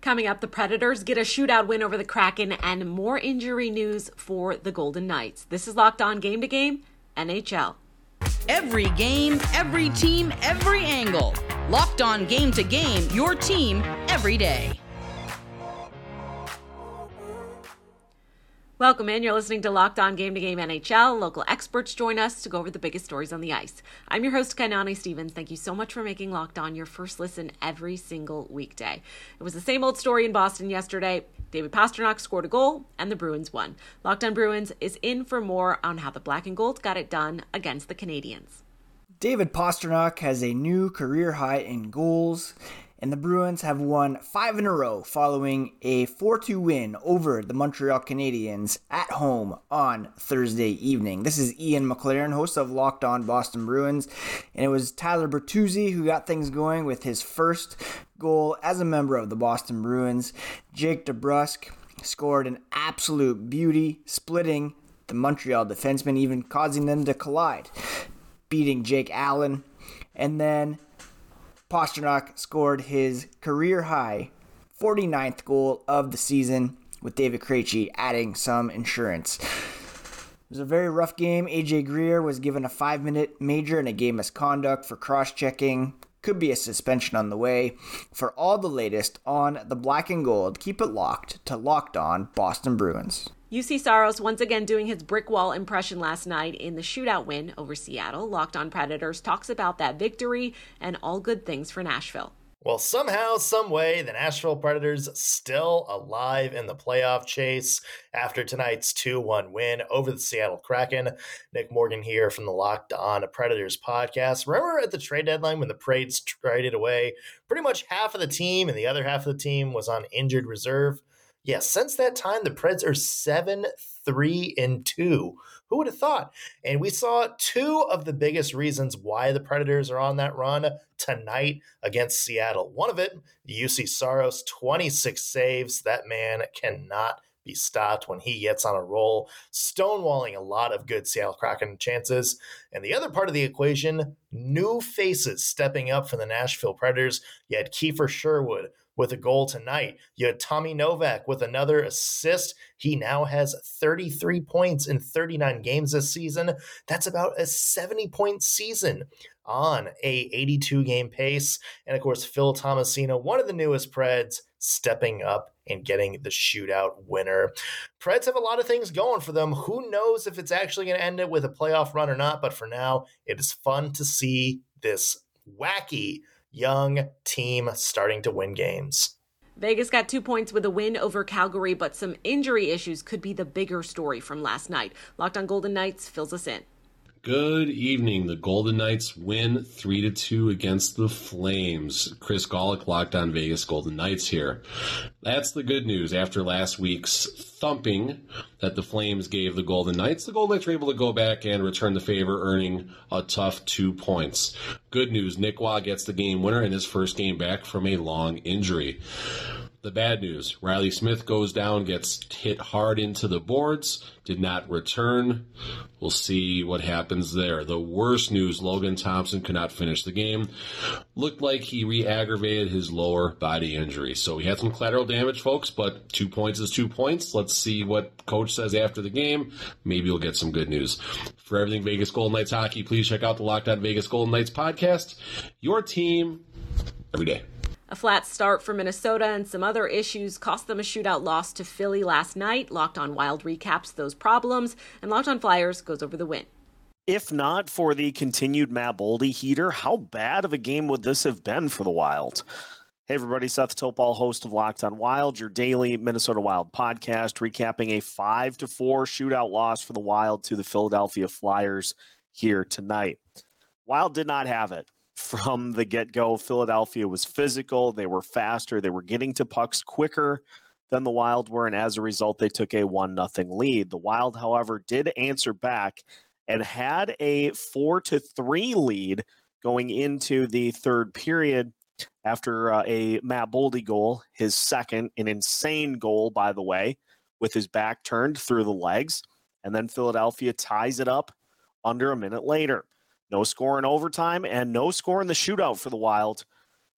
Coming up, the Predators get a shootout win over the Kraken and more injury news for the Golden Knights. This is Locked On Game to Game, NHL. Every game, every team, every angle. Locked On Game to Game, your team every day. Welcome in. You're listening to Locked On Game to Game NHL. Local experts join us to go over the biggest stories on the ice. I'm your host, Kainani Stevens. Thank you so much for making Locked On your first listen every single weekday. It was the same old story in Boston yesterday. David Pastrnak scored a goal, and the Bruins won. Locked On Bruins is in for more on how the Black and Gold got it done against the Canadiens. David Pastrnak has a new career high in goals and the Bruins have won five in a row following a 4 2 win over the Montreal Canadiens at home on Thursday evening. This is Ian McLaren, host of Locked On Boston Bruins, and it was Tyler Bertuzzi who got things going with his first goal as a member of the Boston Bruins. Jake DeBrusk scored an absolute beauty, splitting the Montreal defensemen, even causing them to collide, beating Jake Allen. And then Pastrnak scored his career high 49th goal of the season with David Krejci adding some insurance. It was a very rough game. AJ Greer was given a five minute major and a game misconduct for cross checking. Could be a suspension on the way. For all the latest on the black and gold, keep it locked to Locked On Boston Bruins. Juuse Saros once again doing his brick wall impression last night in the shootout win over Seattle. Locked on Predators talks about that victory and all good things for Nashville. Well, somehow, some way, the Nashville Predators still alive in the playoff chase after tonight's 2-1 win over the Seattle Kraken. Nick Morgan here from the Locked On Predators podcast. Remember at the trade deadline when the Preds traded away pretty much half of the team and the other half of the team was on injured reserve? Yeah, since that time, the Preds are 7 3 and 2. Who would have thought? And we saw two of the biggest reasons why the Predators are on that run tonight against Seattle. One of it, Juuse Saros, 26 saves. That man cannot be stopped when he gets on a roll, stonewalling a lot of good Seattle Kraken chances. And the other part of the equation, new faces stepping up for the Nashville Predators. You had Kiefer Sherwood, with a goal tonight. You had Tommy Novak with another assist. He now has 33 points in 39 games this season. That's about a 70 point season on a 82 game pace. And of course, Phil Tomasino, one of the newest Preds, stepping up and getting the shootout winner. Preds have a lot of things going for them. Who knows if it's actually going to end it with a playoff run or not? But for now, it is fun to see this wacky young team starting to win games. Vegas got two points with a win over Calgary, but some injury issues could be the bigger story from last night. Locked on Golden Knights fills us in. Good evening. The Golden Knights win 3 to 2 against the Flames. Chris Gawlik locked on Vegas Golden Knights here. That's the good news. After last week's thumping that the Flames gave the Golden Knights, the Golden Knights were able to go back and return the favor, earning a tough two points. Good news. Nick Waugh gets the game winner in his first game back from a long injury. The bad news Reilly Smith goes down, gets hit hard into the boards, did not return. We'll see what happens there. The worst news Logan Thompson could not finish the game. Looked like he re aggravated his lower body injury. So he had some collateral damage, folks, but two points is two points. Let's see what coach says after the game. Maybe we'll get some good news. For everything Vegas Golden Knights hockey, please check out the Locked On Vegas Golden Knights podcast. Your team every day. A flat start for Minnesota and some other issues cost them a shootout loss to Philly last night. Locked on Wild recaps those problems, and Locked on Flyers goes over the win. If not for the continued Matt Boldy heater, how bad of a game would this have been for the Wild? Hey, everybody, Seth Topal, host of Locked on Wild, your daily Minnesota Wild podcast, recapping a 5 to 4 shootout loss for the Wild to the Philadelphia Flyers here tonight. Wild did not have it from the get go. Philadelphia was physical, they were faster, they were getting to pucks quicker than the Wild were, and as a result, they took a 1 0 lead. The Wild, however, did answer back and had a 4 to 3 lead going into the third period after uh, a Matt Boldy goal, his second, an insane goal, by the way, with his back turned through the legs. And then Philadelphia ties it up under a minute later. No score in overtime and no score in the shootout for the Wild,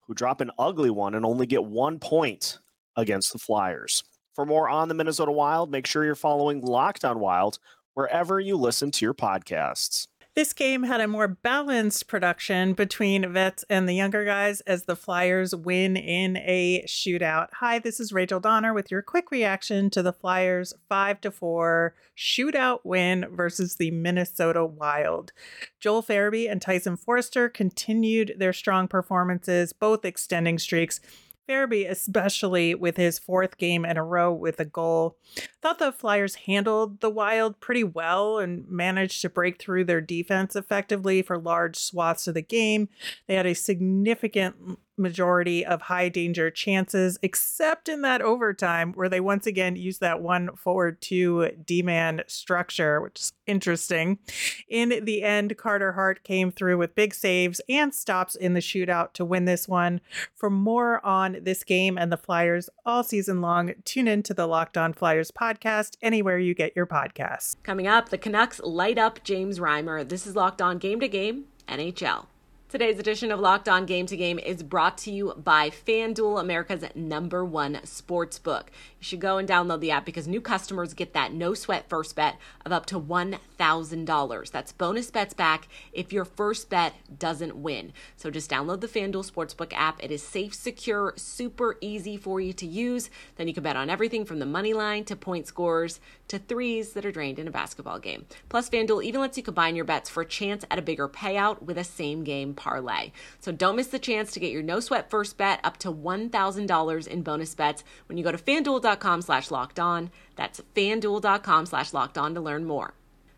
who drop an ugly one and only get one point against the Flyers. For more on the Minnesota Wild, make sure you're following Locked on Wild wherever you listen to your podcasts. This game had a more balanced production between vets and the younger guys as the Flyers win in a shootout. Hi, this is Rachel Donner with your quick reaction to the Flyers 5 to 4 shootout win versus the Minnesota Wild. Joel Farabee and Tyson Foerster continued their strong performances, both extending streaks Farabee, especially with his fourth game in a row with a goal, thought the Flyers handled the Wild pretty well and managed to break through their defense effectively for large swaths of the game. They had a significant majority of high danger chances, except in that overtime where they once again used that one forward two D man structure, which is interesting. In the end, Carter Hart came through with big saves and stops in the shootout to win this one. For more on this game and the Flyers all season long, tune in to the Locked On Flyers podcast anywhere you get your podcasts. Coming up, the Canucks light up James Reimer. This is Locked On Game to Game NHL. Today's edition of Locked On Game to Game is brought to you by FanDuel, America's number one sports book. You should go and download the app because new customers get that no sweat first bet of up to $1,000. That's bonus bets back if your first bet doesn't win. So just download the FanDuel Sportsbook app. It is safe, secure, super easy for you to use. Then you can bet on everything from the money line to point scores to threes that are drained in a basketball game. Plus, FanDuel even lets you combine your bets for a chance at a bigger payout with a same game parlay. So don't miss the chance to get your no sweat first bet up to $1,000 in bonus bets when you go to fanduel.com slash locked on. That's fanduel.com slash locked on to learn more.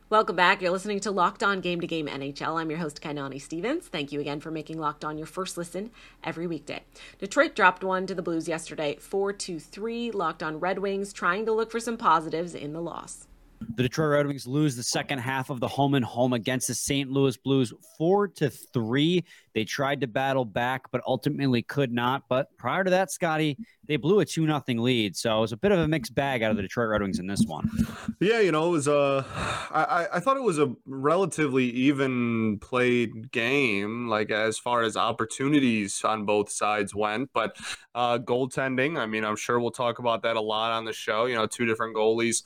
Welcome back. You're listening to Locked On Game to Game NHL. I'm your host, Kainani Stevens. Thank you again for making Locked On your first listen every weekday. Detroit dropped one to the Blues yesterday, 4 2 3. Locked On Red Wings trying to look for some positives in the loss. The Detroit Red Wings lose the second half of the home and home against the St. Louis Blues, four to three. They tried to battle back, but ultimately could not. But prior to that, Scotty, they blew a two nothing lead. So it was a bit of a mixed bag out of the Detroit Red Wings in this one. Yeah, you know, it was I thought it was a relatively even played game, like as far as opportunities on both sides went. But uh, goaltending, I mean, I'm sure we'll talk about that a lot on the show. You know, two different goalies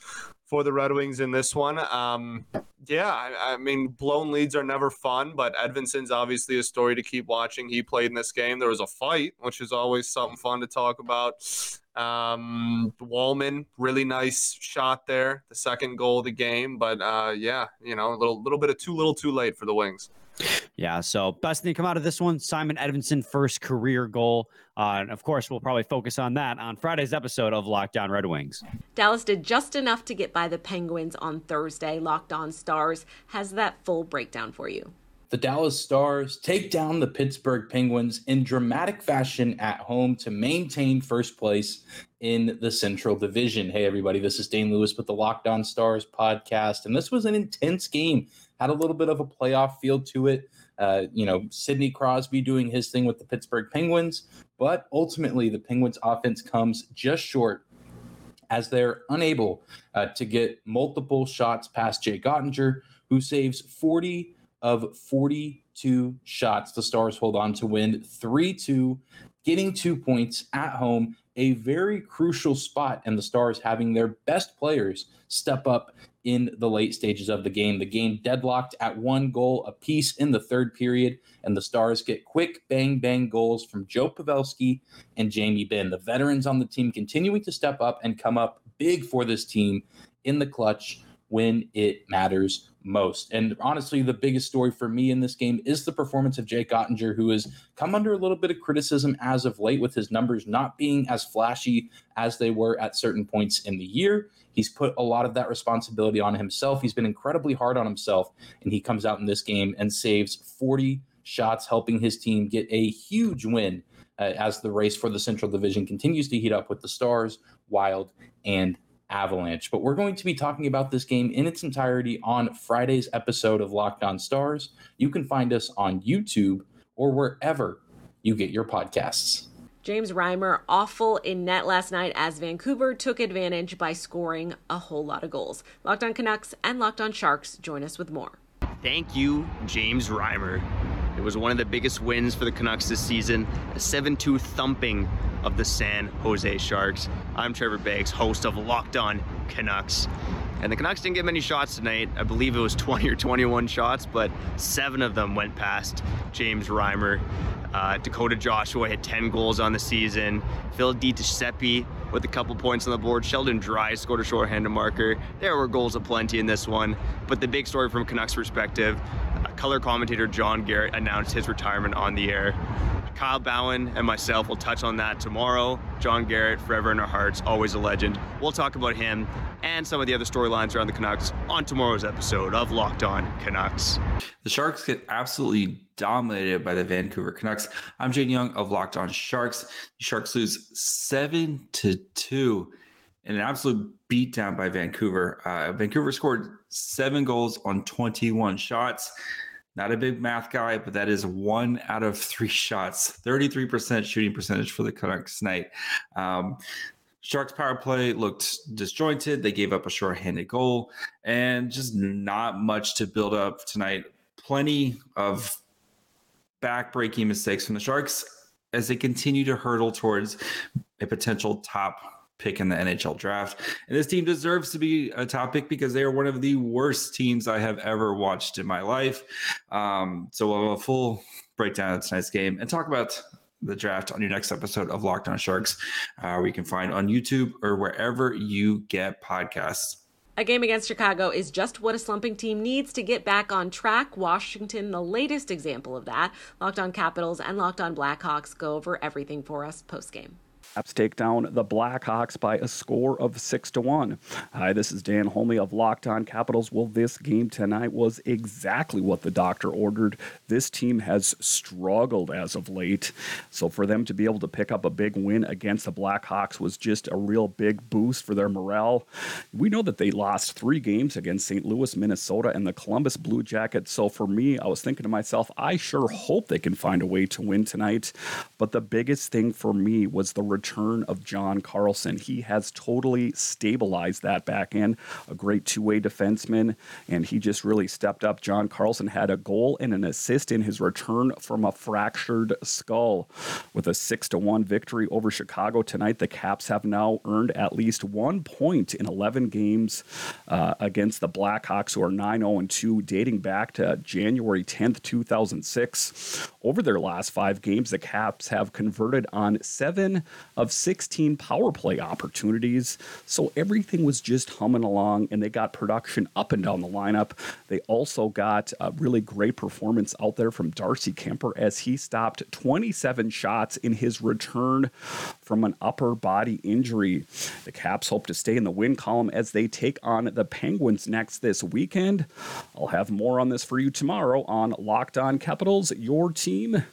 for the Red Wings in this one. Um, yeah, I, I, mean, blown leads are never fun, but Edvinsson's obviously a story to keep watching. He played in this game. There was a fight, which is always something fun to talk about. Um, Walman, really nice shot there, the second goal of the game. But uh, yeah, you know, a little little bit of too little, too late for the Wings. Yeah, so best thing to come out of this one, Simon Edvinsson first career goal. Uh, and of course, we'll probably focus on that on Friday's episode of Locked On Red Wings. Dallas did just enough to get by the Penguins on Thursday. Locked On Stars has that full breakdown for you. The Dallas Stars take down the Pittsburgh Penguins in dramatic fashion at home to maintain first place in the Central Division. Hey, everybody, this is Dane Lewis with the Locked On Stars podcast. And this was an intense game had a little bit of a playoff feel to it. Uh, you know, Sidney Crosby doing his thing with the Pittsburgh Penguins, but ultimately the Penguins offense comes just short as they're unable uh, to get multiple shots past Jake Oettinger, who saves 40 of 42 shots. The Stars hold on to win 3 2, getting two points at home, a very crucial spot, and the Stars having their best players step up in the late stages of the game. The game deadlocked at one goal apiece in the third period, and the Stars get quick bang bang goals from Joe Pavelski and Jamie Benn. The veterans on the team continuing to step up and come up big for this team in the clutch when it matters most. And honestly, the biggest story for me in this game is the performance of Jake Oettinger, who has come under a little bit of criticism as of late with his numbers not being as flashy as they were at certain points in the year. He's put a lot of that responsibility on himself. He's been incredibly hard on himself, and he comes out in this game and saves 40 shots, helping his team get a huge win uh, as the race for the Central Division continues to heat up with the Stars, Wild, and Avalanche. But we're going to be talking about this game in its entirety on Friday's episode of Locked On Stars. You can find us on YouTube or wherever you get your podcasts. James Reimer awful in net last night as Vancouver took advantage by scoring a whole lot of goals. Locked on Canucks and Locked on Sharks join us with more. Thank you, James Reimer. It was one of the biggest wins for the Canucks this season, a 7 2 thumping of the San Jose Sharks. I'm Trevor Beggs, host of Locked On Canucks. And the Canucks didn't get many shots tonight. I believe it was 20 or 21 shots, but seven of them went past James Reimer. Uh, Dakota Joshua hit 10 goals on the season. Phil DiGiuseppe with a couple points on the board. Sheldon Dowd scored a shorthanded marker. There were goals aplenty in this one. But the big story from Canucks perspective, uh, color commentator John Garrett announced his retirement on the air. Kyle Bhawan and myself will touch on that tomorrow. John Garrett, forever in our hearts, always a legend. We'll talk about him and some of the other storylines around the Canucks on tomorrow's episode of Locked On Canucks. The Sharks get absolutely dominated by the Vancouver Canucks. I'm Jane Young of Locked On Sharks. The Sharks lose seven to two in an absolute beatdown by Vancouver. Uh, Vancouver scored seven goals on 21 shots. Not a big math guy, but that is one out of three shots. 33% shooting percentage for the Canucks tonight. Um, Sharks power play looked disjointed. They gave up a short-handed goal and just not much to build up tonight. Plenty of back-breaking mistakes from the Sharks as they continue to hurdle towards a potential top pick in the NHL draft. And this team deserves to be a topic because they are one of the worst teams I have ever watched in my life. Um, so we'll have a full breakdown of tonight's game and talk about the draft on your next episode of Locked On Sharks, uh, where you can find on YouTube or wherever you get podcasts. A game against Chicago is just what a slumping team needs to get back on track. Washington, the latest example of that. Locked on Capitals and Locked on Blackhawks go over everything for us post game. Caps take down the Blackhawks by a score of six to one. Hi, this is Dan Holmey of Locked On Capitals. Well, this game tonight was exactly what the doctor ordered. This team has struggled as of late, so for them to be able to pick up a big win against the Blackhawks was just a real big boost for their morale. We know that they lost three games against St. Louis, Minnesota, and the Columbus Blue Jackets. So for me, I was thinking to myself, I sure hope they can find a way to win tonight. But the biggest thing for me was the return of John Carlson. He has totally stabilized that back end, a great two way defenseman, and he just really stepped up. John Carlson had a goal and an assist in his return from a fractured skull. With a 6 to 1 victory over Chicago tonight, the Caps have now earned at least one point in 11 games uh, against the Blackhawks, who are 9 0 2, dating back to January 10th, 2006. Over their last five games, the Caps have converted on seven of 16 power play opportunities. So everything was just humming along, and they got production up and down the lineup. They also got a really great performance out there from Darcy Kuemper as he stopped 27 shots in his return from an upper body injury. The Caps hope to stay in the win column as they take on the Penguins next this weekend. I'll have more on this for you tomorrow on Locked On Capitals, your team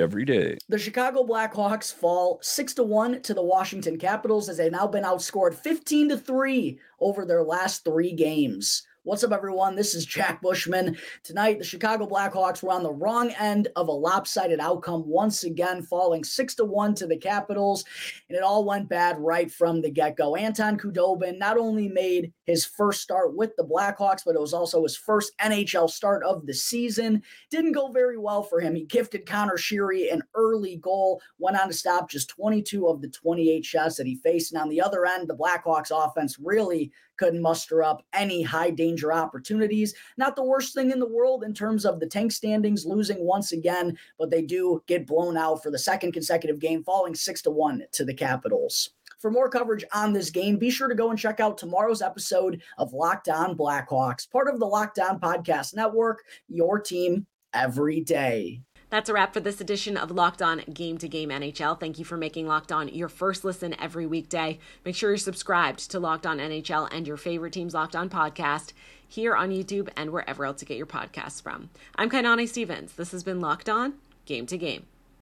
every day. The Chicago Blackhawks fall 6 to 1 to the Washington Capitals as they've now been outscored 15 to 3 over their last 3 games. What's up, everyone? This is Jack Bushman. Tonight, the Chicago Blackhawks were on the wrong end of a lopsided outcome, once again falling six to one to the Capitals, and it all went bad right from the get-go. Anton Khudobin not only made his first start with the Blackhawks, but it was also his first NHL start of the season. Didn't go very well for him. He gifted Conor Sheary an early goal, went on to stop just 22 of the 28 shots that he faced. And on the other end, the Blackhawks offense really couldn't muster up any high danger opportunities. Not the worst thing in the world in terms of the tank standings losing once again, but they do get blown out for the second consecutive game, falling six to one to the Capitals. For more coverage on this game, be sure to go and check out tomorrow's episode of Locked On Blackhawks, part of the Locked On Podcast Network, your team every day. That's a wrap for this edition of Locked On Game to Game NHL. Thank you for making Locked On your first listen every weekday. Make sure you're subscribed to Locked On NHL and your favorite team's Locked On podcast here on YouTube and wherever else you get your podcasts from. I'm Kainani Stevens. This has been Locked On Game to Game.